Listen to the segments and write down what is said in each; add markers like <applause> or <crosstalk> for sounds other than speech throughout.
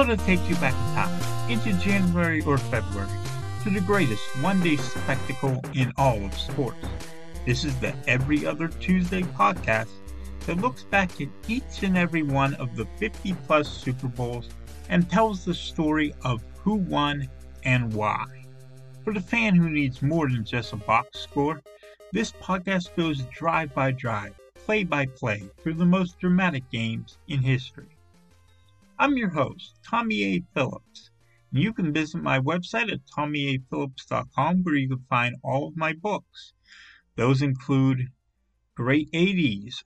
Show that takes you back in time into January or February to the greatest one-day spectacle in all of sports. This is the Every Other Tuesday podcast that looks back at each and every one of the 50 plus Super Bowls and tells the story of who won and why. For the fan who needs more than just a box score, this podcast goes drive by drive play by play through the most dramatic games in history. I'm your host, Tommy A. Phillips, and you can visit my website at tommyaphillips.com where you can find all of my books. Those include Great 80s,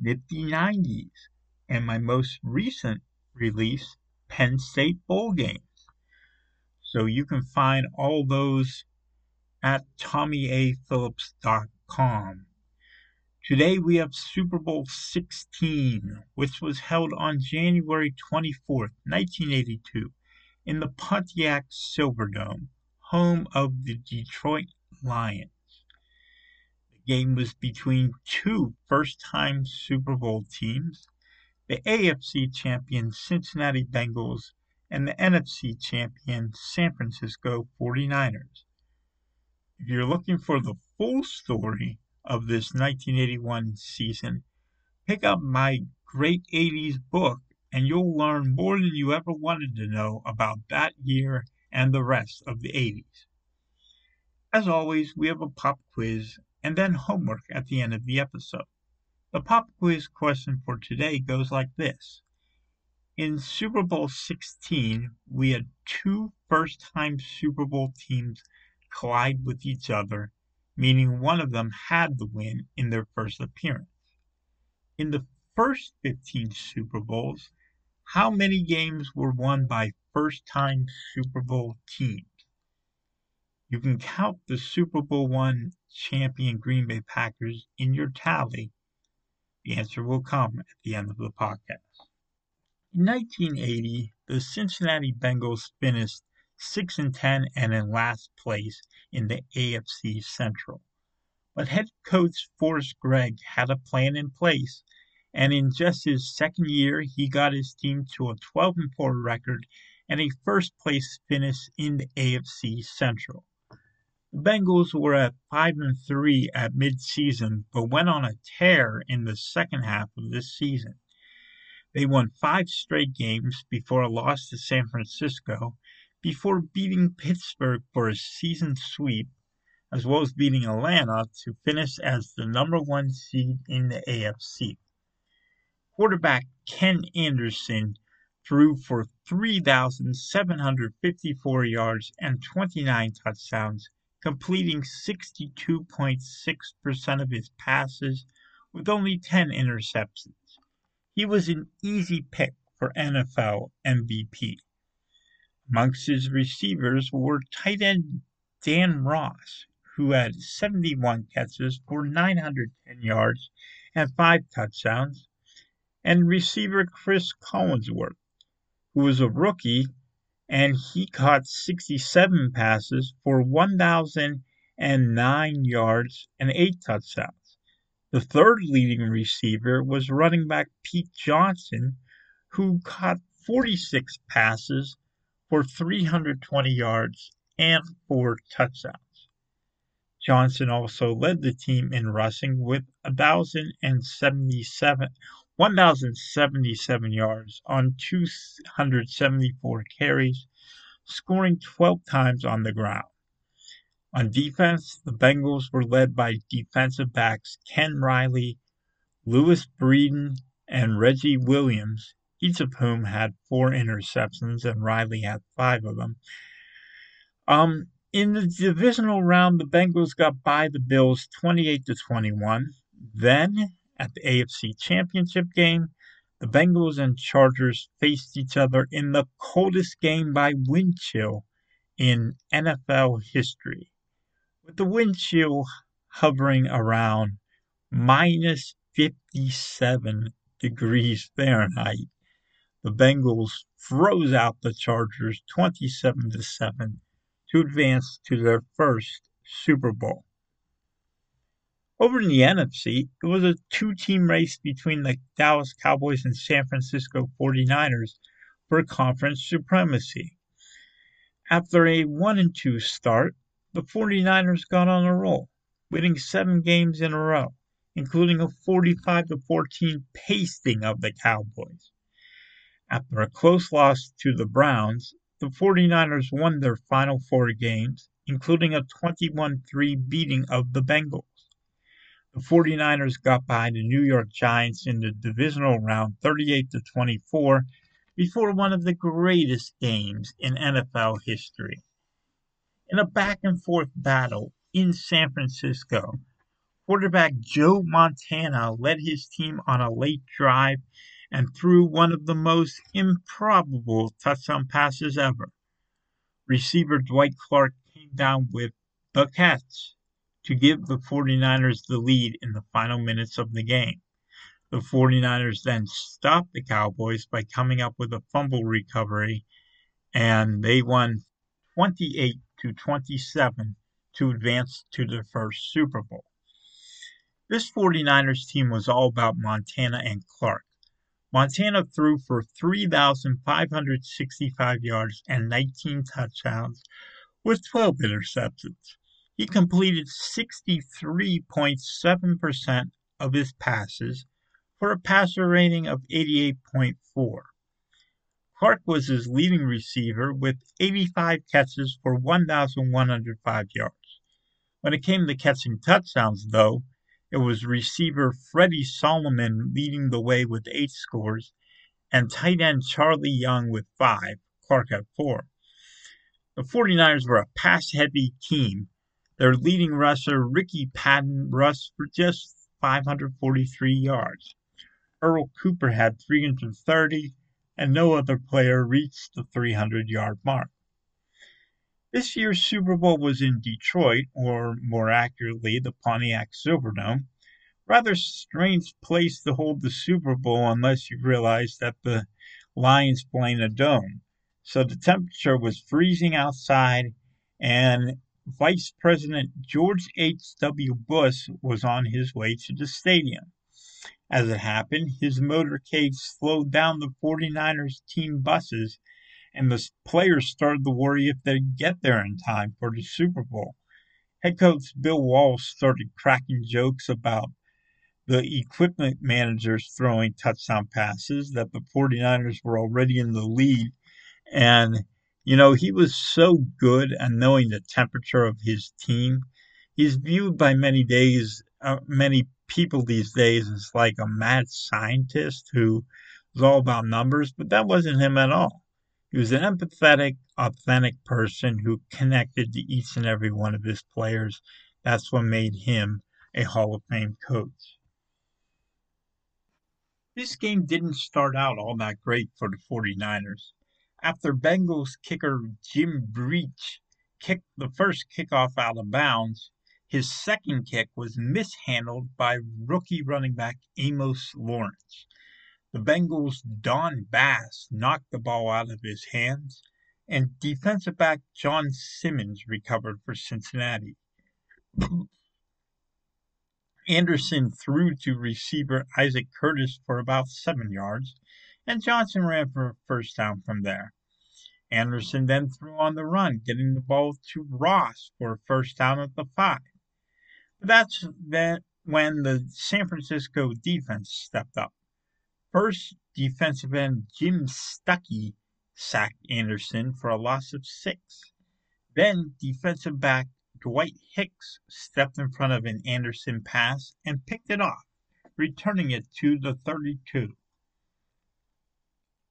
Nifty 90s, and my most recent release, Penn State Bowl Games. So you can find all those at tommyaphillips.com. Today we have Super Bowl 16, which was held on January 24, 1982, in the Pontiac Silverdome, home of the Detroit Lions. The game was between two first time Super Bowl teams, the AFC champion Cincinnati Bengals and the NFC champion San Francisco 49ers. If you're looking for the full story, of this 1981 season, pick up my Great 80s book and you'll learn more than you ever wanted to know about that year and the rest of the 80s. As always, we have a pop quiz and then homework at the end of the episode. The pop quiz question for today goes like this. In Super Bowl 16, we had two first time Super Bowl teams collide with each other meaning one of them had the win in their first appearance. In the first 15 Super Bowls, how many games were won by first time Super Bowl teams? You can count the Super Bowl one champion Green Bay Packers in your tally. The answer will come at the end of the podcast. In 1980, the Cincinnati Bengals finished 6 and 10 and in last place in the AFC Central. But head coach Forrest Gregg had a plan in place, and in just his second year, he got his team to a 12 and 4 record and a first place finish in the AFC Central. The Bengals were at 5 and 3 at midseason, but went on a tear in the second half of this season. They won five straight games before a loss to San Francisco before beating Pittsburgh for a season sweep, as well as beating Atlanta to finish as the number one seed in the AFC. Quarterback Ken Anderson threw for 3,754 yards and 29 touchdowns, completing 62.6% of his passes with only 10 interceptions. He was an easy pick for NFL MVP. Amongst his receivers were tight end Dan Ross, who had 71 catches for 910 yards and five touchdowns, and receiver Cris Collinsworth, who was a rookie and he caught 67 passes for 1,009 yards and eight touchdowns. The third leading receiver was running back Pete Johnson, who caught 46 passes for 320 yards and four touchdowns. Johnson also led the team in rushing with 1,077 1,077 yards on 274 carries, scoring 12 times on the ground. On defense, the Bengals were led by defensive backs Ken Riley, Louis Breeden, and Reggie Williams, each of whom had four interceptions, and Riley had five of them. Um, in the divisional round, the Bengals got by the Bills 28 to 21. Then at the AFC Championship game, the Bengals and Chargers faced each other in the coldest game by wind chill in NFL history, with the wind chill hovering around minus 57 degrees Fahrenheit. The Bengals froze out the Chargers 27 to 7 to advance to their first Super Bowl. Over in the NFC, it was a two team race between the Dallas Cowboys and San Francisco 49ers for conference supremacy. After a 1 and 2 start, the 49ers got on a roll, winning seven games in a row, including a 45 to 14 pasting of the Cowboys. After a close loss to the Browns, the 49ers won their final four games, including a 21 3 beating of the Bengals. The 49ers got by the New York Giants in the divisional round 38 24 before one of the greatest games in NFL history. In a back and forth battle in San Francisco, quarterback Joe Montana led his team on a late drive and threw one of the most improbable touchdown passes ever. Receiver Dwight Clark came down with the catch to give the 49ers the lead in the final minutes of the game. The 49ers then stopped the Cowboys by coming up with a fumble recovery, and they won 28 to 27 to advance to their first Super Bowl. This 49ers team was all about Montana and Clark. Montana threw for 3,565 yards and 19 touchdowns with 12 interceptions. He completed 63.7% of his passes for a passer rating of 88.4. Clark was his leading receiver with 85 catches for 1,105 yards. When it came to catching touchdowns, though, it was receiver Freddie Solomon leading the way with eight scores, and tight end Charlie Young with five. Clark had four. The 49ers were a pass heavy team their leading rusher, Ricky Patton, rushed for just 543 yards. Earl Cooper had 330, and no other player reached the 300 yard mark. This year's Super Bowl was in Detroit, or more accurately, the Pontiac Silverdome. Rather strange place to hold the Super Bowl unless you realize that the Lions play in a dome. So the temperature was freezing outside, and Vice President George H.W. Bush was on his way to the stadium. As it happened, his motorcade slowed down the 49ers team buses, and the players started to worry if they'd get there in time for the Super Bowl. Head coach Bill Walsh started cracking jokes about the equipment managers throwing touchdown passes, that the 49ers were already in the lead, and you know, he was so good at knowing the temperature of his team. He's viewed by many days, uh, many people these days as like a mad scientist who is all about numbers, but that wasn't him at all. He was an empathetic, authentic person who connected to each and every one of his players. That's what made him a Hall of Fame coach. This game didn't start out all that great for the 49ers after Bengals kicker Jim Breech kicked the first kickoff out of bounds, his second kick was mishandled by rookie running back Amos Lawrence. The Bengals' Don Bass knocked the ball out of his hands, and defensive back John Simmons recovered for Cincinnati. <clears throat> Anderson threw to receiver Isaac Curtis for about seven yards, and Johnson ran for a first down from there. Anderson then threw on the run, getting the ball to Ross for a first down at the five. But that's when the San Francisco defense stepped up. First, defensive end Jim Stuckey sacked Anderson for a loss of six. Then, defensive back Dwight Hicks stepped in front of an Anderson pass and picked it off, returning it to the 32.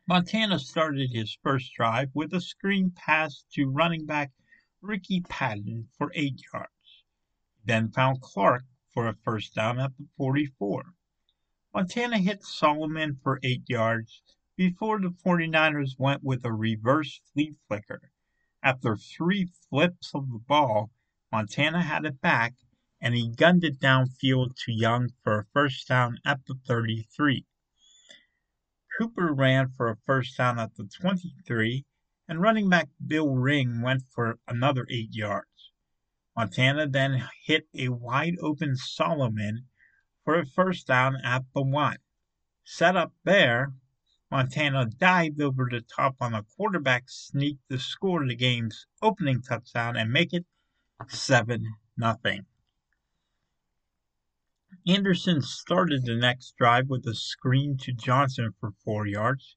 Montana started his first drive with a screen pass to running back Ricky Patton for eight yards. Then found Clark for a first down at the 44. Montana hit Solomon for eight yards before the 49ers went with a reverse flea flicker. After three flips of the ball, Montana had it back and he gunned it downfield to Young for a first down at the 33. Cooper ran for a first down at the 23, and running back Bill Ring went for another eight yards. Montana then hit a wide open Solomon for a first down at the one. Set up there, Montana dived over the top on a quarterback sneak to score the game's opening touchdown and make it 7 nothing. Anderson started the next drive with a screen to Johnson for four yards.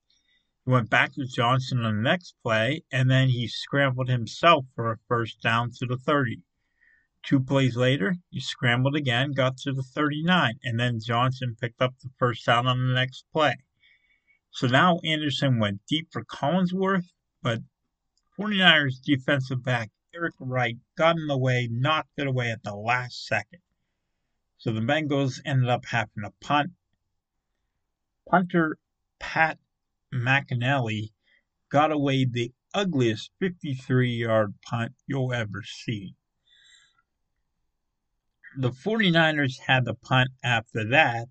He went back to Johnson on the next play, and then he scrambled himself for a first down to the 30. Two plays later, he scrambled again, got to the 39, and then Johnson picked up the first down on the next play. So now Anderson went deep for Collinsworth, but 49ers defensive back Eric Wright got in the way, knocked it away at the last second. So the Bengals ended up having to punt. Punter Pat McInally got away the ugliest 53 yard punt you'll ever see. The 49ers had the punt after that.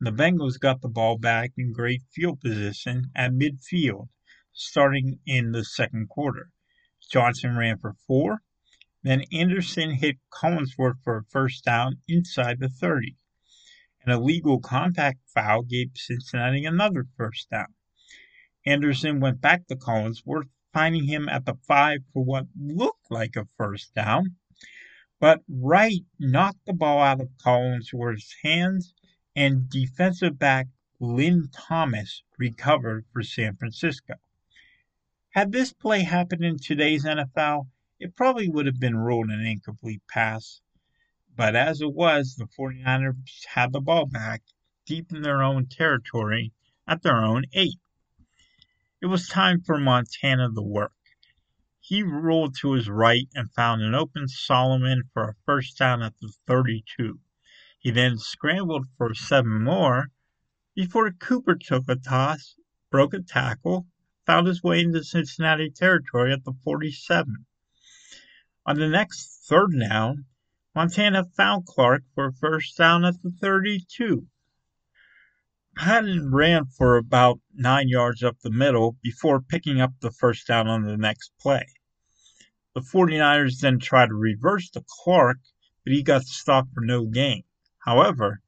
The Bengals got the ball back in great field position at midfield, starting in the second quarter. Johnson ran for four, then Anderson hit Collinsworth for a first down inside the 30. An illegal contact foul gave Cincinnati another first down. Anderson went back to Collinsworth, finding him at the 5 for what looked like a first down. But Wright knocked the ball out of Collinsworth's hands, and defensive back Lynn Thomas recovered for San Francisco. Had this play happened in today's NFL, it probably would have been ruled an incomplete pass. But as it was, the 49ers had the ball back deep in their own territory at their own eight. It was time for Montana to work. He rolled to his right and found an open Solomon for a first down at the 32. He then scrambled for seven more before Cooper took a toss, broke a tackle, found his way into Cincinnati territory at the 47. On the next third down, Montana found Clark for a first down at the 32. Patton ran for about nine yards up the middle before picking up the first down on the next play. The 49ers then tried to reverse to Clark, but he got stopped for no gain. However,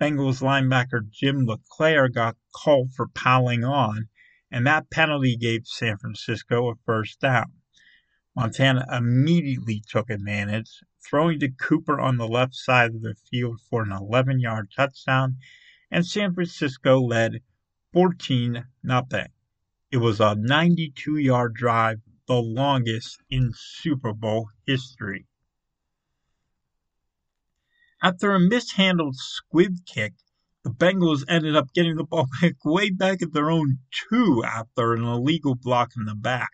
Bengals linebacker Jim LeClair got called for piling on, and that penalty gave San Francisco a first down. Montana immediately took advantage, throwing to Cooper on the left side of the field for an 11 yard touchdown, and San Francisco led 14 0. It was a 92 yard drive, the longest in Super Bowl history. After a mishandled squib kick, the Bengals ended up getting the ball <laughs> back way back at their own two after an illegal block in the back.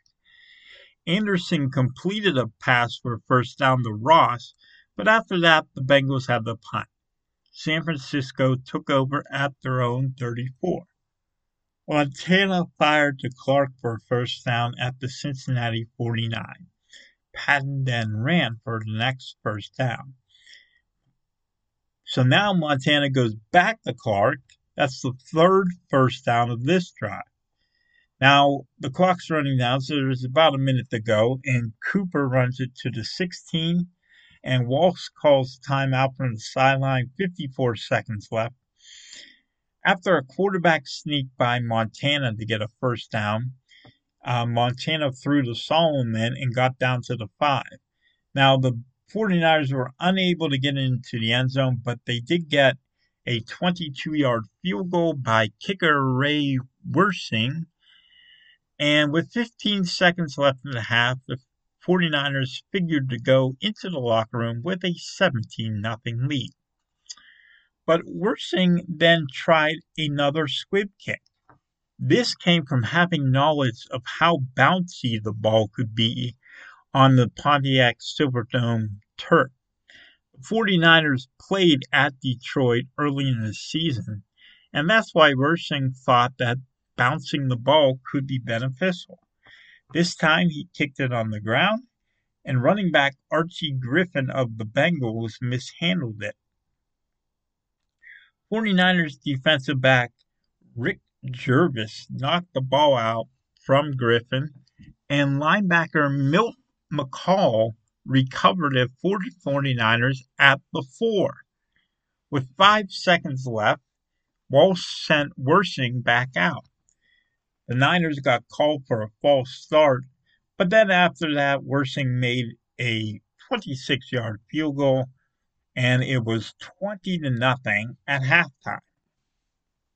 Anderson completed a pass for first down to Ross, but after that, the Bengals had the punt. San Francisco took over at their own 34. Montana fired to Clark for a first down at the Cincinnati 49. Patton then ran for the next first down. So now Montana goes back to Clark. That's the third first down of this drive. Now, the clock's running down, so there's about a minute to go, and Cooper runs it to the 16, and Walsh calls timeout from the sideline, 54 seconds left. After a quarterback sneak by Montana to get a first down, uh, Montana threw to Solomon and got down to the five. Now, the 49ers were unable to get into the end zone, but they did get a 22 yard field goal by kicker Ray Wersching. And with 15 seconds left in the half, the 49ers figured to go into the locker room with a 17 0 lead. But Wersching then tried another squib kick. This came from having knowledge of how bouncy the ball could be on the Pontiac Silverdome turf. The 49ers played at Detroit early in the season, and that's why Wersching thought that bouncing the ball could be beneficial. This time he kicked it on the ground, and running back Archie Griffin of the Bengals mishandled it. 49ers defensive back Rick Gervais knocked the ball out from Griffin, and linebacker Milt McColl recovered it for the 49ers at the four. With five seconds left, Walsh sent Wersching back out. The Niners got called for a false start, but then after that, Wersching made a 26 yard field goal, and it was 20 to nothing at halftime.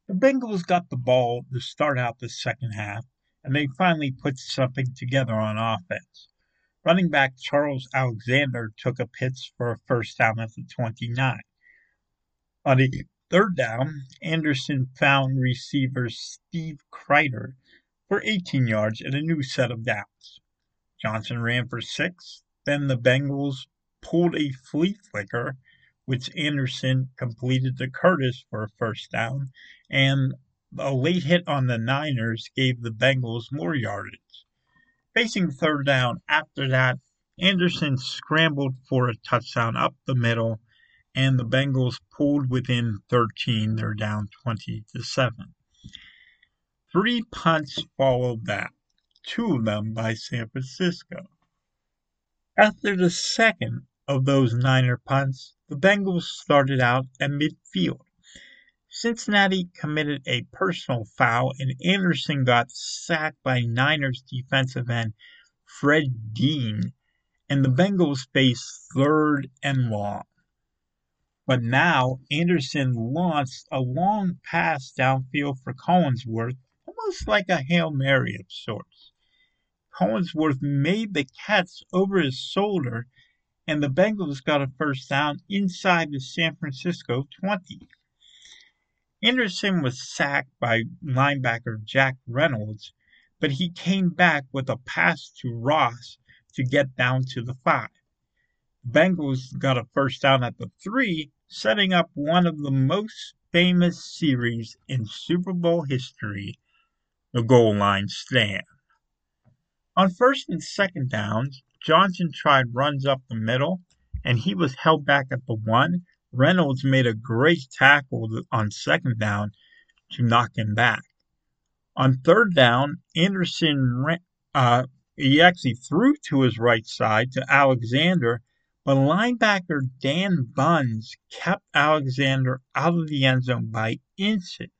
The Bengals got the ball to start out the second half, and they finally put something together on offense. Running back Charles Alexander took a pitch for a first down at the 29. On the third down, Anderson found receiver Steve Kreider for 18 yards and a new set of downs. Johnson ran for six. Then the Bengals pulled a flea flicker, which Anderson completed to Curtis for a first down, and a late hit on the Niners gave the Bengals more yardage. Facing third down after that, Anderson scrambled for a touchdown up the middle, and the Bengals pulled within 13. They're down 20 to 7. Three punts followed that, two of them by San Francisco. After the second of those Niner punts, the Bengals started out at midfield. Cincinnati committed a personal foul, and Anderson got sacked by Niners defensive end Fred Dean, and the Bengals faced third and long. But now Anderson launched a long pass downfield for Collinsworth, almost like a Hail Mary of sorts. Collinsworth made the catch over his shoulder, and the Bengals got a first down inside the San Francisco 20. Anderson was sacked by linebacker Jack Reynolds, but he came back with a pass to Ross to get down to the five. The Bengals got a first down at the three, setting up one of the most famous series in Super Bowl history, the goal line stand. On first and second downs, Johnson tried runs up the middle, and he was held back at the one Reynolds made a great tackle on second down to knock him back. On third down, Anderson uh, he actually threw to his right side to Alexander, but linebacker Dan Bunz kept Alexander out of the end zone by inches.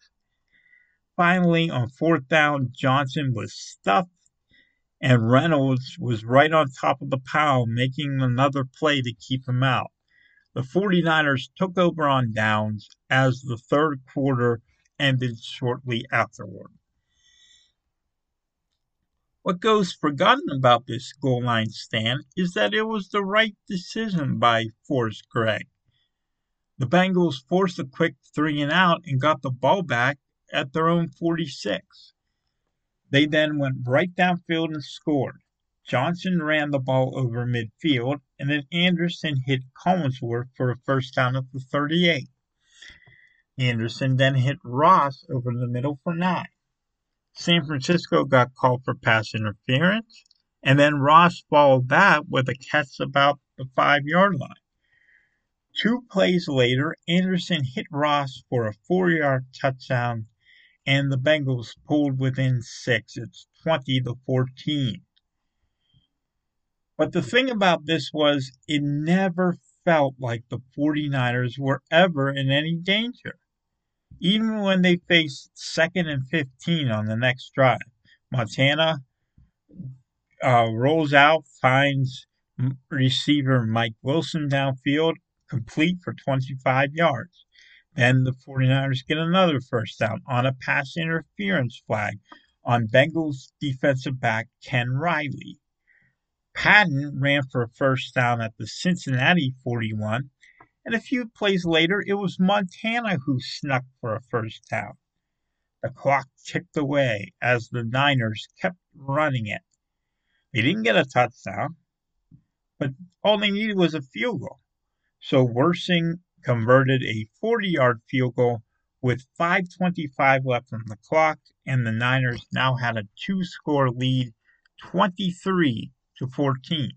Finally, on fourth down, Johnson was stuffed, and Reynolds was right on top of the pile, making another play to keep him out. The 49ers took over on downs as the third quarter ended shortly afterward. What goes forgotten about this goal line stand is that it was the right decision by Forrest Gregg. The Bengals forced a quick three and out and got the ball back at their own 46. They then went right downfield and scored. Johnson ran the ball over midfield, and then Anderson hit Collinsworth for a first down at the 38. Anderson then hit Ross over the middle for nine. San Francisco got called for pass interference, and then Ross followed that with a catch about the five yard line. Two plays later, Anderson hit Ross for a four yard touchdown, and the Bengals pulled within six. It's 20 to 14. But the thing about this was it never felt like the 49ers were ever in any danger. Even when they faced second and 15 on the next drive. Montana uh, rolls out, finds receiver Mike Wilson downfield, complete for 25 yards. Then the 49ers get another first down on a pass interference flag on Bengals defensive back Ken Riley. Patton ran for a first down at the Cincinnati 41, and a few plays later, it was Montana who snuck for a first down. The clock ticked away as the Niners kept running it. They didn't get a touchdown, but all they needed was a field goal. So Wersching converted a 40 yard field goal with 5.25 left on the clock, and the Niners now had a two score lead 23 to 14.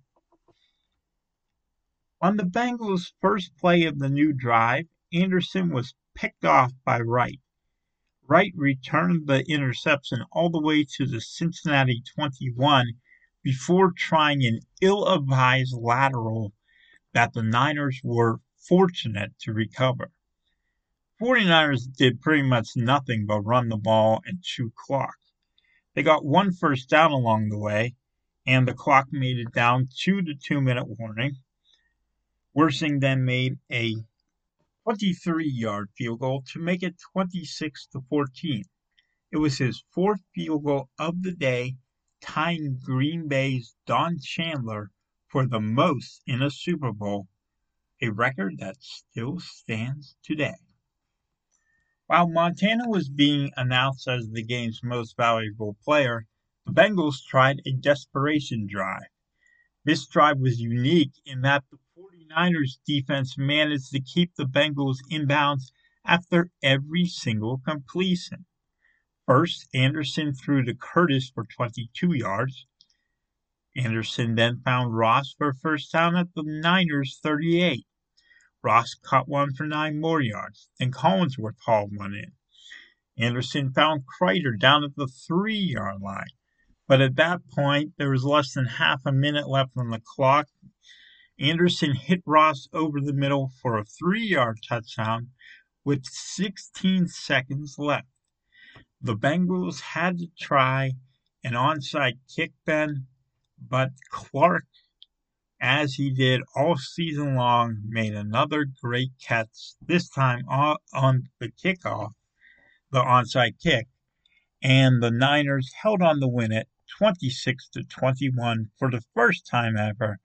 On the Bengals' first play of the new drive, Anderson was picked off by Wright. Wright returned the interception all the way to the Cincinnati 21 before trying an ill advised lateral that the Niners were fortunate to recover. 49ers did pretty much nothing but run the ball and chew clock. They got one first down along the way, and the clock made it down to the two minute warning. Wersching then made a 23 yard field goal to make it 26 to 14. It was his fourth field goal of the day tying Green Bay's Don Chandler for the most in a Super Bowl, a record that still stands today. While Montana was being announced as the game's most valuable player, the Bengals tried a desperation drive. This drive was unique in that the 49ers defense managed to keep the Bengals in bounds after every single completion. First, Anderson threw to Curtis for 22 yards. Anderson then found Ross for a first down at the Niners' 38. Ross caught one for nine more yards. Then Collinsworth hauled one in. Anderson found Kreider down at the three yard line. But at that point, there was less than half a minute left on the clock. Anderson hit Ross over the middle for a three yard touchdown with 16 seconds left the Bengals had to try an onside kick then, but Clark, as he did all season long, made another great catch, this time on the kickoff, the onside kick, and the Niners held on to win it 26 to 21 for the first time ever.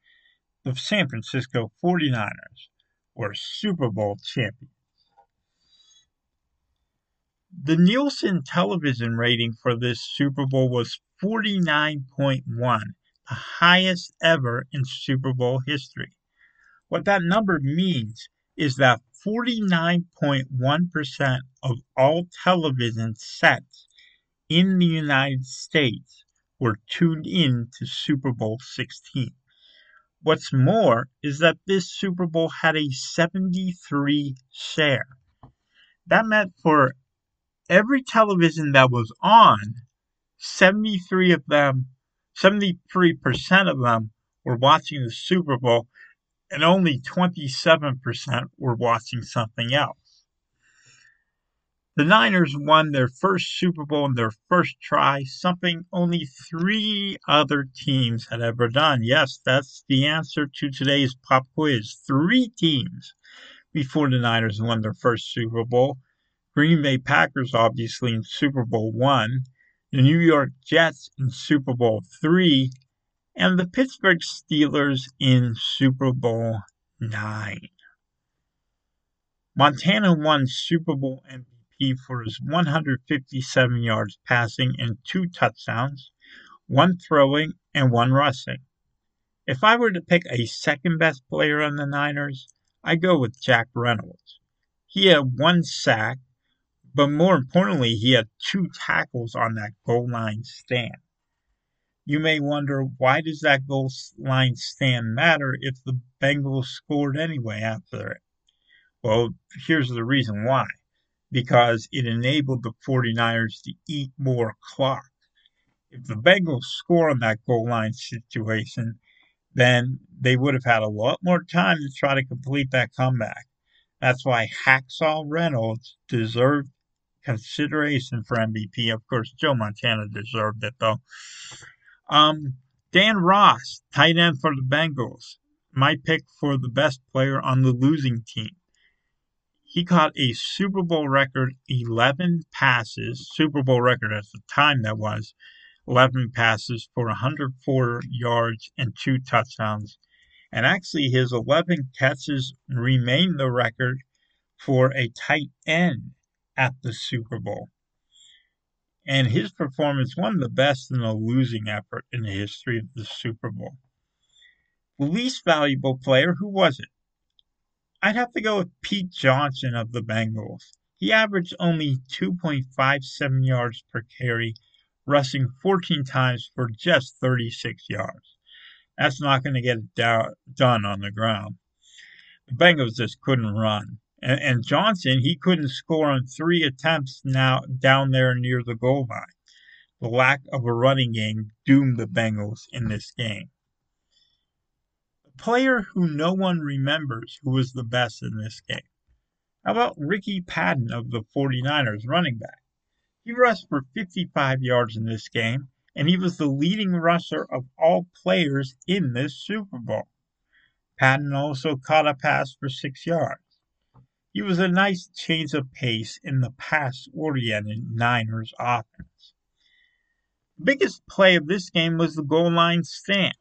The San Francisco 49ers were Super Bowl champions. The Nielsen television rating for this Super Bowl was 49.1, the highest ever in Super Bowl history. What that number means is that 49.1% of all television sets in the United States were tuned in to Super Bowl 16. What's more is that this Super Bowl had a 73 share. That meant for every television that was on, 73 of them, 73% of them were watching the Super Bowl, and only 27% were watching something else. The Niners won their first Super Bowl in their first try, something only three other teams had ever done. Yes, that's the answer to today's pop quiz. Three teams before the Niners won their first Super Bowl. Green Bay Packers, obviously, in Super Bowl one, the New York Jets in Super Bowl three, and the Pittsburgh Steelers in Super Bowl nine. Montana won Super Bowl MVP for his 157 yards passing and two touchdowns, one throwing and one rushing. If I were to pick a second best player on the Niners, I go with Jack Reynolds. He had one sack, but more importantly, he had two tackles on that goal line stand. You may wonder why does that goal line stand matter if the Bengals scored anyway after it? Well, here's the reason why. Because it enabled the 49ers to eat more clock. If the Bengals score on that goal line situation, then they would have had a lot more time to try to complete that comeback. That's why Hacksaw Reynolds deserved consideration for MVP. Of course, Joe Montana deserved it though. Um, Dan Ross, tight end for the Bengals, my pick for the best player on the losing team. He caught a Super Bowl record 11 passes, Super Bowl record at the time that was, 11 passes for 104 yards and two touchdowns. And actually, his 11 catches remain the record for a tight end at the Super Bowl. And his performance, one of the best in a losing effort in the history of the Super Bowl. The least valuable player, who was it? I'd have to go with Pete Johnson of the Bengals. He averaged only 2.57 yards per carry, rushing 14 times for just 36 yards. That's not going to get it done on the ground. The Bengals just couldn't run. And, and Johnson, he couldn't score on three attempts now down there near the goal line. The lack of a running game doomed the Bengals in this game. Player who no one remembers who was the best in this game. How about Ricky Patton of the 49ers running back? He rushed for 55 yards in this game, and he was the leading rusher of all players in this Super Bowl. Patton also caught a pass for six yards. He was a nice change of pace in the pass oriented Niners offense. The biggest play of this game was the goal line stand.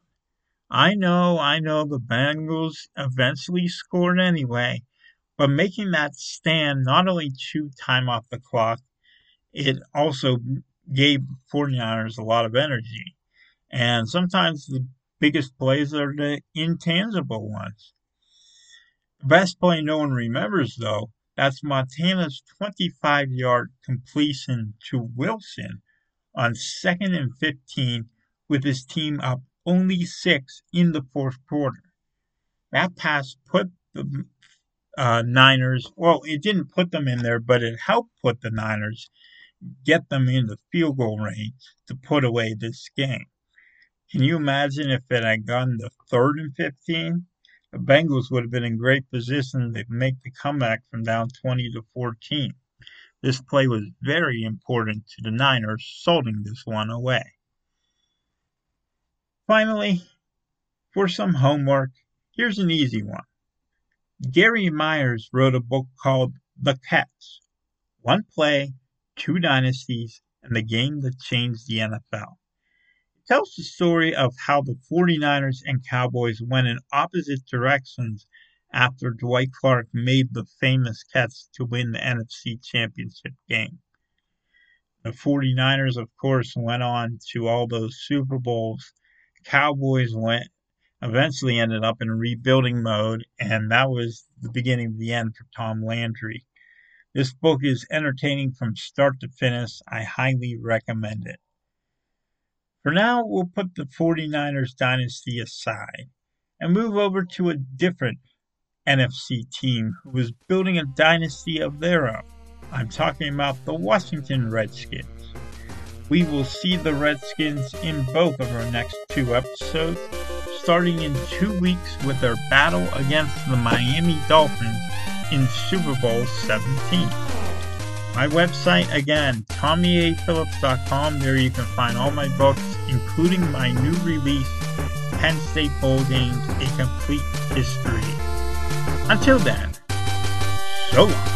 I know, I know the Bengals eventually scored anyway, but making that stand not only chewed time off the clock, it also gave 49ers a lot of energy. And sometimes the biggest plays are the intangible ones. The best play no one remembers, though, that's Montana's 25 yard completion to Wilson on second and 15 with his team up only six in the fourth quarter. That pass put the uh, Niners, well, it didn't put them in there, but it helped put the Niners get them in the field goal range to put away this game. Can you imagine if it had gone to third and 15? the Bengals would have been in great position to make the comeback from down 20 to 14. This play was very important to the Niners, salting this one away. Finally, for some homework, here's an easy one. Gary Myers wrote a book called The Catch One Play, Two Dynasties, and the Game That Changed the NFL It tells the story of how the 49ers and Cowboys went in opposite directions after Dwight Clark made the famous catch to win the NFC Championship game. The 49ers, of course, went on to all those Super Bowls. Cowboys went eventually ended up in rebuilding mode, and that was the beginning of the end for Tom Landry. This book is entertaining from start to finish. I highly recommend it. For now, we'll put the 49ers dynasty aside and move over to a different NFC team who is building a dynasty of their own. I'm talking about the Washington Redskins. We will see the Redskins in both of our next two episodes, starting in two weeks with their battle against the Miami Dolphins in Super Bowl 17. My website, again, TommyAPhillips.com. There you can find all my books, including my new release, Penn State Bowl Games, A Complete History. Until then, so long.